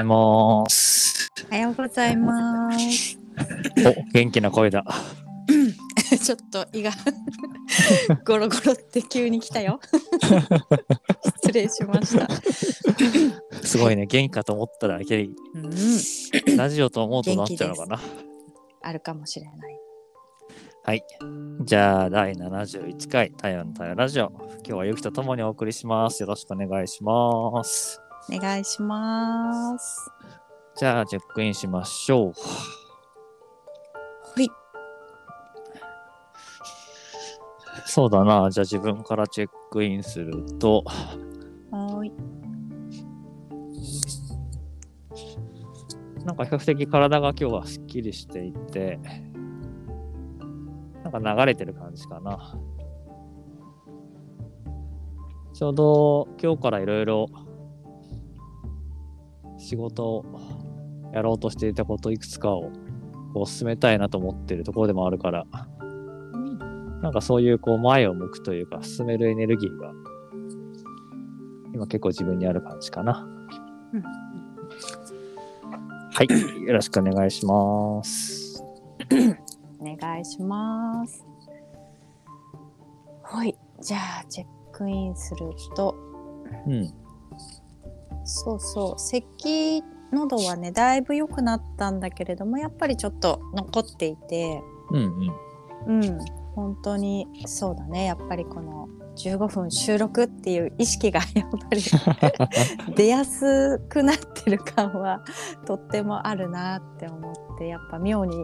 ざいます。おはようございます。お、元気な声だ。ちょっと胃が ゴロゴロって急に来たよ。失礼しました。すごいね、元気かと思ったら、いきなりうん、ラジオと思うとなっちゃうのかな。あるかもしれない。はい。じゃあ、第71回、太陽の太陽ラジオ。今日はゆきとともにお送りします。よろしくお願いします。お願いします。じゃあ、チェックインしましょう。はい。そうだな。じゃあ、自分からチェックインすると、はーい。なんか比較的体が今日はすっきりしていて、なんか流れてる感じかな。ちょうど今日からいろいろ仕事をやろうとしていたこといくつかをこう進めたいなと思ってるところでもあるから、なんかそういうこう前を向くというか進めるエネルギーが今結構自分にある感じかな。うんはい、よろしくお願いします。お願いします。はい。じゃあ、チェックインすると、うん、そうそう、咳、喉はね、だいぶ良くなったんだけれども、やっぱりちょっと残っていて、うん、うん。うん、本当にそうだね。やっぱりこの15分収録っていう意識が やっぱり 出やすくなってる感は とってもあるなって思ってやっぱ妙に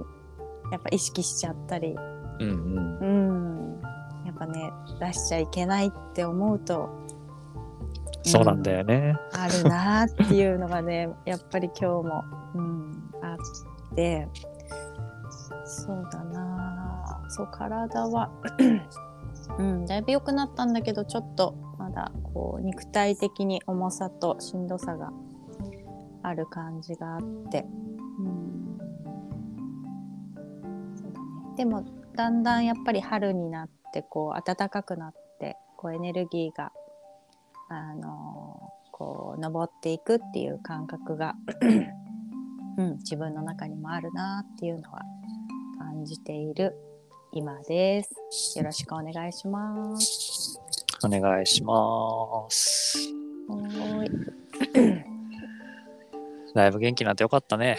やっぱ意識しちゃったり、うん、うん。うん、やっぱね出しちゃいけないって思うとそうなんだよね。あるなっていうのがね やっぱり今日も、うん、あって。そうだなそう体は、うん、だいぶ良くなったんだけどちょっとまだこう肉体的に重さとしんどさがある感じがあって、うん、でもだんだんやっぱり春になってこう暖かくなってこうエネルギーがあのこう登っていくっていう感覚が、うん、自分の中にもあるなっていうのは感じている今です。よろしくお願いします。お願いします。はーい。だいぶ元気になってよかったね。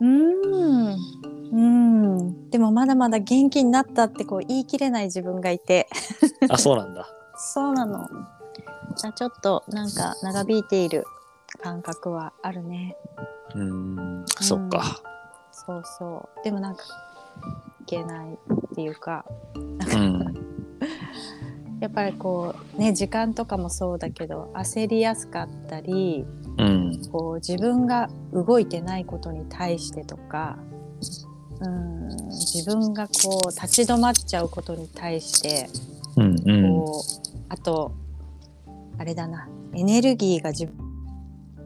うーん。うん。でもまだまだ元気になったってこう言い切れない自分がいて。あ、そうなんだ。そうなの。あちょっとなんか長引いている感覚はあるね。うーん、そっか。そうそう。でもなんかいけないっていうか、うん、やっぱりこうね時間とかもそうだけど焦りやすかったりうん、こう自分が動いてないことに対してとかうん自分がこう立ち止まっちゃうことに対してうん、うん。こうあとあれだなエネルギーが自分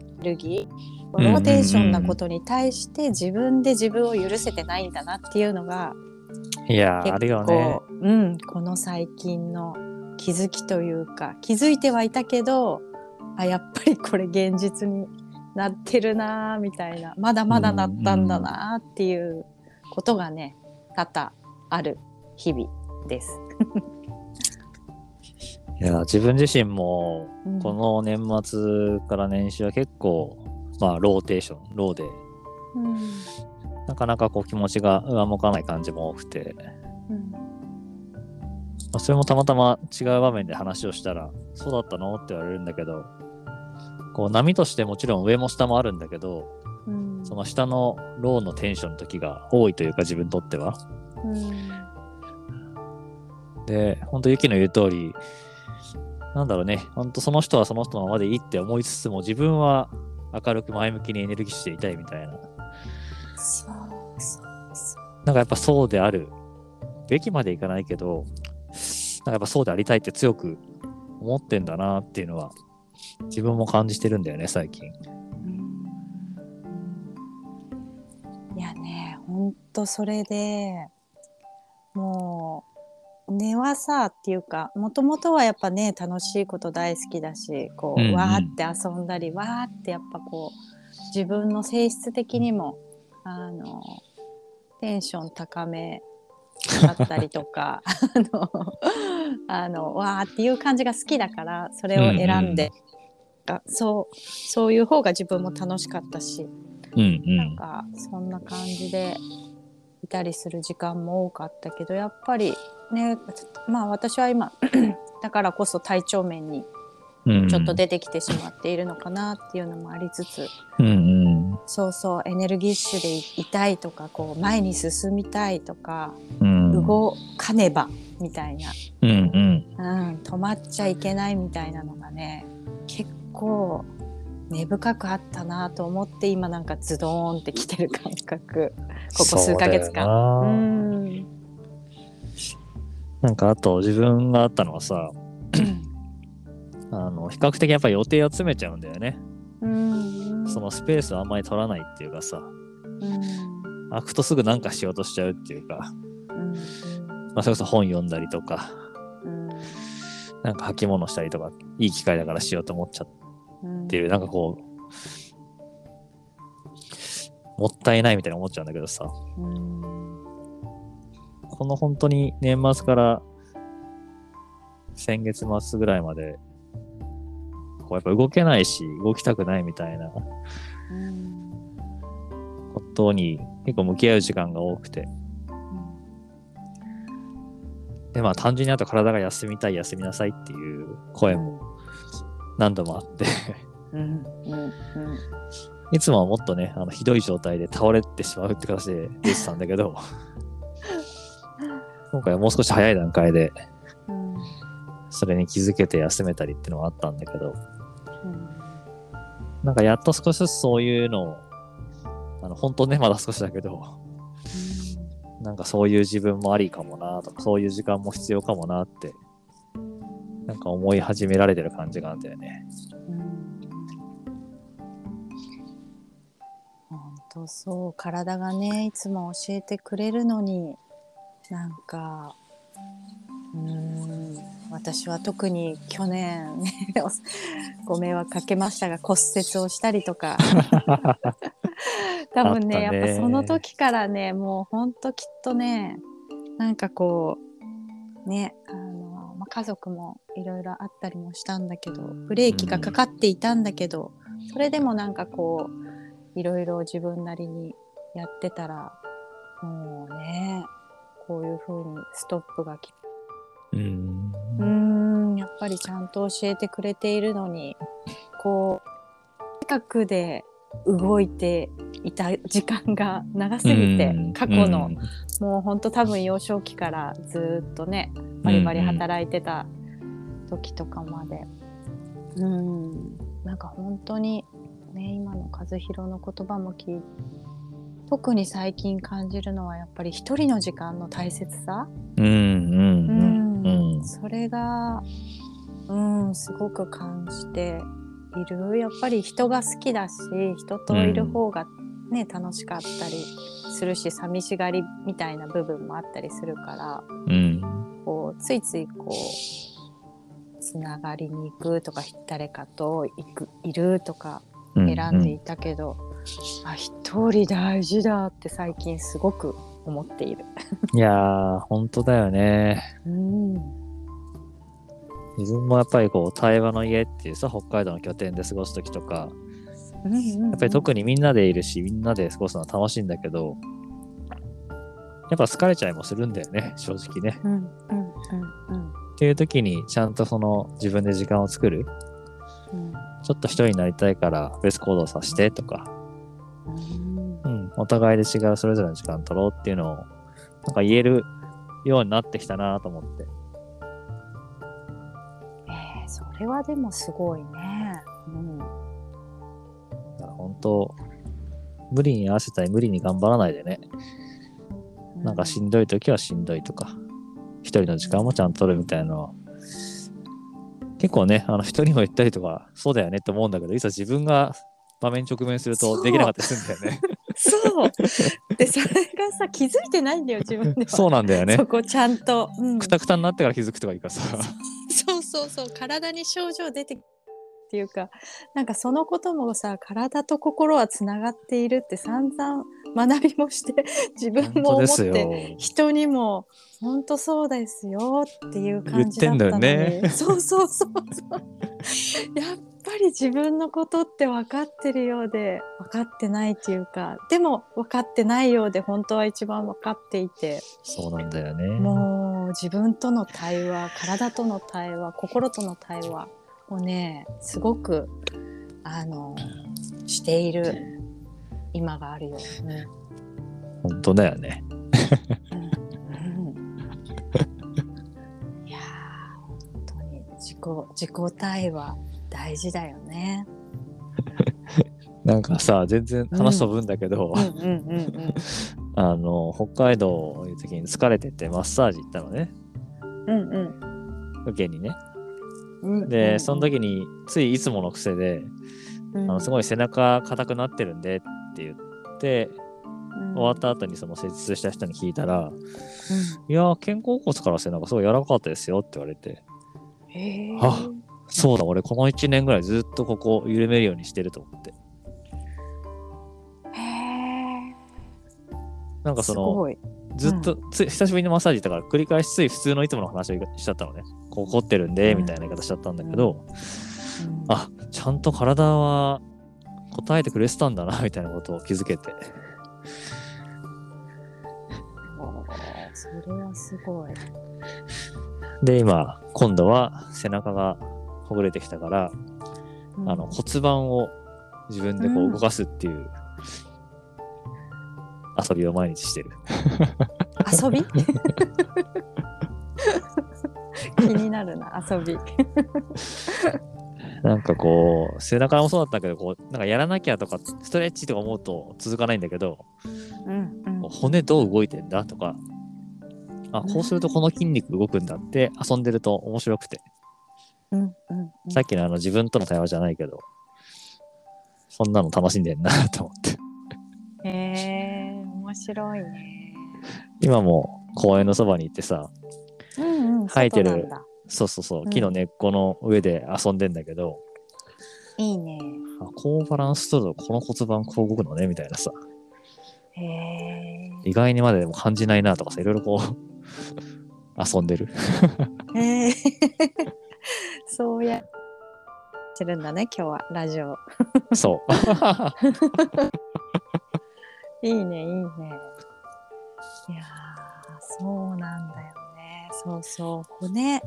エネルギーローテーションなことに対して自分で自分を許せてないんだなっていうのがいやあるよね構。、うん、この最近の気づきというか気づいてはいたけどあやっぱりこれ現実になってるなーみたいなまだまだなったんだなーっていうことがね多々ある日々です。いやー、自分自身も、うんこの年末から年始は結構、まあ、ローテンション、ローで、うん。なかなかこう気持ちが上向かない感じも多くて、うん。まあ、それもたまたま違う場面で話をしたら、そうだったの？って言われるんだけど、こう波としてもちろん上も下もあるんだけど、うん。その下のローのテンションの時が多いというか自分にとっては。うん。で、本当ユキの言う通り、なんだろうね、本当その人はその人のままでいいって思いつつも、自分は明るく前向きにエネルギッシュでいたいみたいな。そうそうそうなんかやっぱそうであるべきまでいかないけど、なんかやっぱそうでありたいって強く思ってんだなっていうのは、自分も感じてるんだよね、最近。いやねほんとそれでもう根はさっていうかもともとはやっぱね楽しいこと大好きだしこう、うんうんわーって遊んだりわーってやっぱこう自分の性質的にもあのテンション高めだったりとか あのあのわーっていう感じが好きだからそれを選んで、がそうそういう方が自分も楽しかったし、うんうなんん。かそんな感じでいたりする時間も多かったけどやっぱりねまあ私は今 だからこそ体調面にうんちょっと出てきてしまっているのかなっていうのもありつつ、うんうん。そうそうエネルギッシュでいたいとかこう前に進みたいとか、うん。動かねばみたいな、うんうん。うん、止まっちゃいけないみたいなのがね結構根深くあったなと思って今なんかズドーンってきてる感覚ここ数ヶ月間。な。ん。なんかあと自分があったのはさ、あの、比較的やっぱり予定を詰めちゃうんだよね。うんそのスペースをあんまり取らないっていうかさ、うん。開くとすぐなんかしようとしちゃうっていうか、うん。まあそれこそ本読んだりとか、うん。なんか履き物したりとか、いい機会だからしようと思っちゃうんってる、なんかこう、もったいないみたいに思っちゃうんだけどさ、うん。この本当に年末から先月末ぐらいまで、こうやっぱ動けないし、動きたくないみたいな。うん。ことに結構向き合う時間が多くて、で、まあ単純にあと体が休みたい、休みなさいっていう声も何度もあって、うん。うん。うんいつもはもっとね、あのひどい状態で倒れてしまうって形で出てたんだけど、今回はもう少し早い段階で、うん。それに気づけて休めたりっていうのはあったんだけど、うん。なんかやっと少しずつそういうのを、あの、本当ね、まだ少しだけど、なんかそういう自分もありかもなとか、そういう時間も必要かもなって、なんか思い始められてる感じがあるんだよね。本当そう体がねいつも教えてくれるのになんかうーん私は特に去年ね ご迷惑かけましたが骨折をしたりとか。多分ねやっぱその時からねもう本当きっとねなんかこうねあの、まあ、家族もいろいろあったりもしたんだけどブレーキがかかっていたんだけど、それでもなんかこういろいろ自分なりにやってたらもうねこういう風にストップがきうん。うーんやっぱりちゃんと教えてくれているのにこう近くで動いていた時間が長すぎてうん。過去の、もうほんと多分幼少期からずっとねバリバリ働いてた時とかまで。うん。なんか本当にね今の和弘の言葉も聞いて特に最近感じるのはやっぱり一人の時間の大切さ、うんうんうんうん。それがうんすごく感じている。やっぱり人が好きだし人といる方がね、楽しかったりするし寂しがりみたいな部分もあったりするからうん。こうついついこうつながりに行くとか誰かと行くいるとかうん選んでいたけど、あ一人大事だって最近すごく思っている。いやー、本当だよね。うん自分もやっぱりこう、対話の家っていうさ、北海道の拠点で過ごすときとか、やっぱり特にみんなでいるし、みんなで過ごすのは楽しいんだけど、やっぱ疲れちゃいもするんだよね、正直ね。うんうんうんうんっていう時に、ちゃんとその自分で時間を作る。うんちょっと一人になりたいから別行動させてとか、うん。うん、お互いで違うそれぞれの時間取ろうっていうのを、なんか言えるようになってきたなと思って。えーそれはでもすごいね。うん。だ本当、無理に合わせたり無理に頑張らないでね、なんかしんどい時はしんどいとか、一人の時間もちゃんと取るみたいなのは、結構ね、あの人にも言ったりとか、そうだよねって思うんだけど、いざ自分が場面直面するとできなかったりするんだよね。そう。でそれがさ気づいてないんだよ自分では。そうなんだよねそ。こちゃんと。うんくたくたになってから気づくとかいいからさ。そうそうそう体に症状出てっていうかなんかそのこともさ体と心はつながっているって散々学びもして 自分も思っ。て人にも本当そうですよっていう感じだったのに言ってんだよね そうそうそうそう やっぱり自分のことって分かってるようで分かってないっていうかでも分かってないようで本当は一番分かっていてそうなんだよね。もう自分との対話体との対話心との対話をねすごくあのしている今があるよ。うん本当だよね。いやー本当に自己自己対話大事だよね。なんかさ、全然話飛ぶんだけど、あの、北海道いう時に疲れててマッサージ行ったのね。うんうん受けにね。うん。で、その時についいつもの癖で、ああのすごい背中硬くなってるんでって言って、終わった後にその施術した人に聞いたら、いやー、肩甲骨から背中すごい柔らかかったですよって言われて、あそうだ、俺この1年ぐらいずっとここ緩めるようにしてると思って。なんかその。ずっと、つい久しぶりにマッサージ行ったから繰り返しつい普通のいつもの話をしちゃったのね。こう凝ってるんで、うんみたいな言い方しちゃったんだけど、うんあ、ちゃんと体は答えてくれてたんだな、みたいなことを気づけて。それはすごい。で、今、今度は背中がほぐれてきたから、うんあの骨盤を自分でこううん動かすっていう遊びを毎日してる。遊び？気になるな遊び。なんかこう、背中もそうだったけど、こう、なんかやらなきゃとか、ストレッチとか思うと続かないんだけど、うんうん骨どう動いてんだとか、あ、こうするとこの筋肉動くんだって遊んでると面白くて、うんうんうんさっきのあの自分との対話じゃないけど、そんなの楽しんでんなと思って。へえ面白いね。今も公園のそばに行ってさ、うんうん生えてるそうそうそうう、ん木の根っこの上で遊んでんだけど、いいね。あこうバランス取るとこの骨盤こう動くのねみたいなさ、へえ。意外にまででも感じないなとかさ、いろいろこう、遊んでる。へえ。そうやってるんだね今日はラジオ。そう。いいねいいね。いやーそうなんだよね。そうそう骨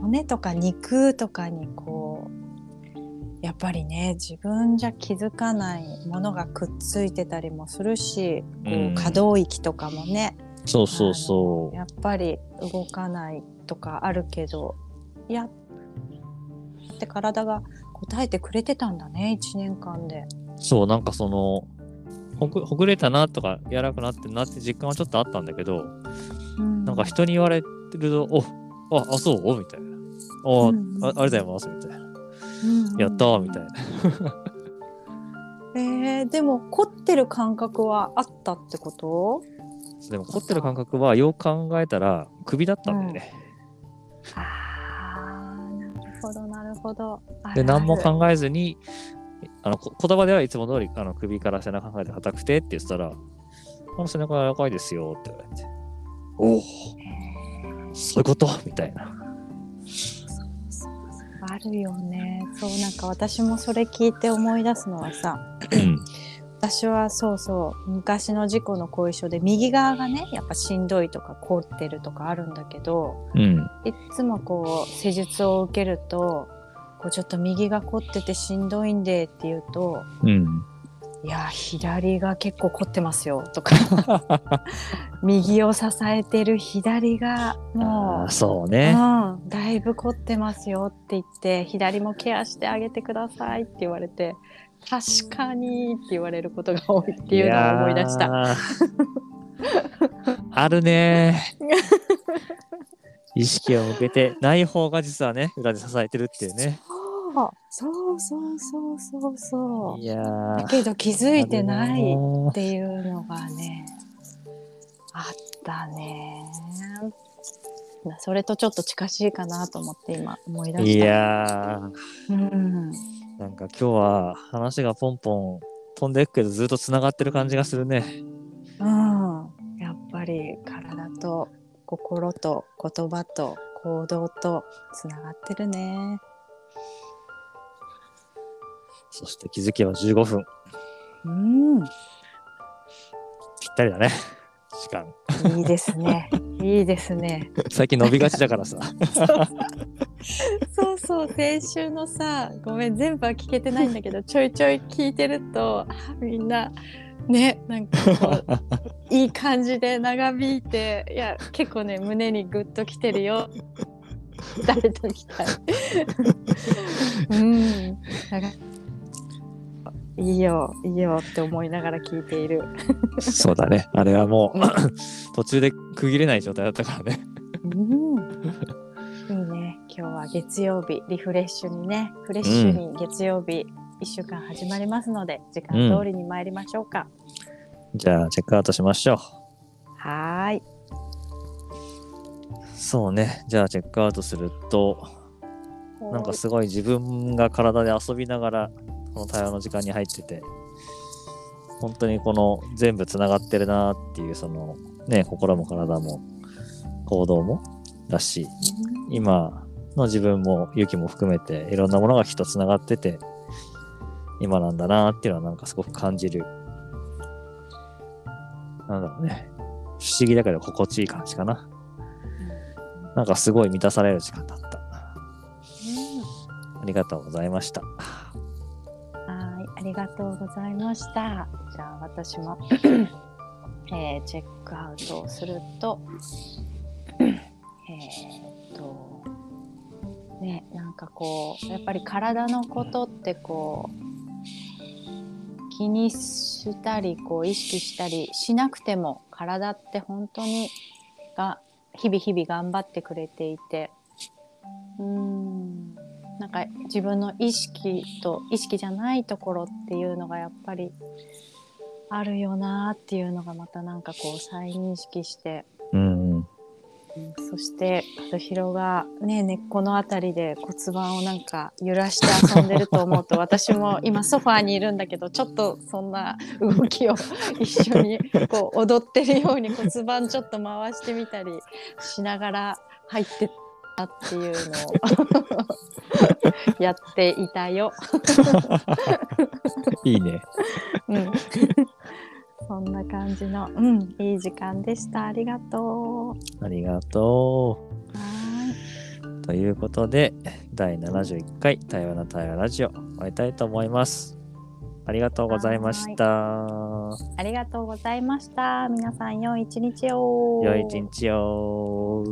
骨とか肉とかにこうやっぱりね自分じゃ気づかないものがくっついてたりもするし、こう可動域とかもねそうそうそやっぱり動かないとかあるけどやって体が答えてくれてたんだね1年間で。う。そう、なんかその、ほぐほぐれたなとか、柔らかくなってるなって実感はちょっとあったんだけど、なんか人に言われてると、おあ、あ、そう？みたいな。あ、うんあありがとうございますみたいな。うんやったーみたいな。えー、でも凝ってる感覚はあったってこと？でも凝ってる感覚はよく考えたら首だったんだよね。あーなるほどなるほど。あで、何も考えずに、あのこ言葉ではいつも通りあの首から背中考えて硬くてって言ってたら、この背中柔らかいですよって言われて、おお、そういうこと？みたいな。あるよね。そうなんか私もそれ聞いて思い出すのはさうん私はそうそう昔の事故の後遺症で右側がねやっぱしんどいとか凝ってるとかあるんだけどうん。いっつもこう施術を受けるとこうちょっと右が凝っててしんどいんでって言うとうん。いや左が結構凝ってますよとか 右を支えてる左がもああ、そうう、ね。うん、だいぶ凝ってますよって言って左もケアしてあげてくださいって言われて確かにって言われることが多いっていうのを思い出した。あるね。意識を向けてない方が実はね、裏で支えてるっていうね。そうそうそうそうそういやー。だけど気づいてないっていうのがねあったねそれとちょっと近しいかなと思って今思い出したやー。うん、なんか今日は話がポンポン飛んでいくけどずっとつながってる感じがするね。うん、やっぱり体と心と言葉と行動とつながってるね。そして気づけば15分。うん、ぴったりだね。時間。いいですね。いいですね。最近伸びがちだからさ。そうそう先週のさごめん全部は聞けてないんだけどちょいちょい聞いてるとあみんなねなんかいい感じで長引いていや結構ね胸にグッときてるよ。誰ときた？いうん。いいよいいよって思いながら聞いている。そうだね。あれはもううん。途中で区切れない状態だったからね。うん。いいね。今日は月曜日リフレッシュにねフレッシュに月曜日1週間始まりますので、時間通りに参りましょうか、じゃあチェックアウトしましょう。はーいそうね。じゃあチェックアウトすると、なんかすごい自分が体で遊びながら、この対話の時間に入ってて、本当にこの全部つながってるなっていう、そのね、心も体も行動もだし、今の自分も勇気も含めていろんなものがきっとつながってて、今なんだなっていうのはなんかすごく感じる。なんだろうね。不思議だけど心地いい感じかな。なんかすごい満たされる時間だった。ありがとうございました。はいありがとうございましたじゃあ私も、えーチェックアウトをするとえーっとねなんかこうやっぱり体のことってこう気にしたりこう意識したりしなくても体って本当にが日々日々頑張ってくれていて。うーん。なんか自分の意識と意識じゃないところっていうのがやっぱりあるよなっていうのがまたなんかこう再認識して、そして和弘がね根っこのあたりで骨盤をなんか揺らして遊んでると思うと 私も今ソファーにいるんだけどちょっとそんな動きを 一緒にこう踊ってるように骨盤ちょっと回してみたりしながら入ってったっていうのを やっていたよ。いいね。うん、そんな感じの、うん、いい時間でした。ありがとう。ありがとはう。ということで、第71回対話の対話ラジオ終わりたいと思います。ありがとうございました。ありがとうございました。皆さん、良い一日を。良い一日を。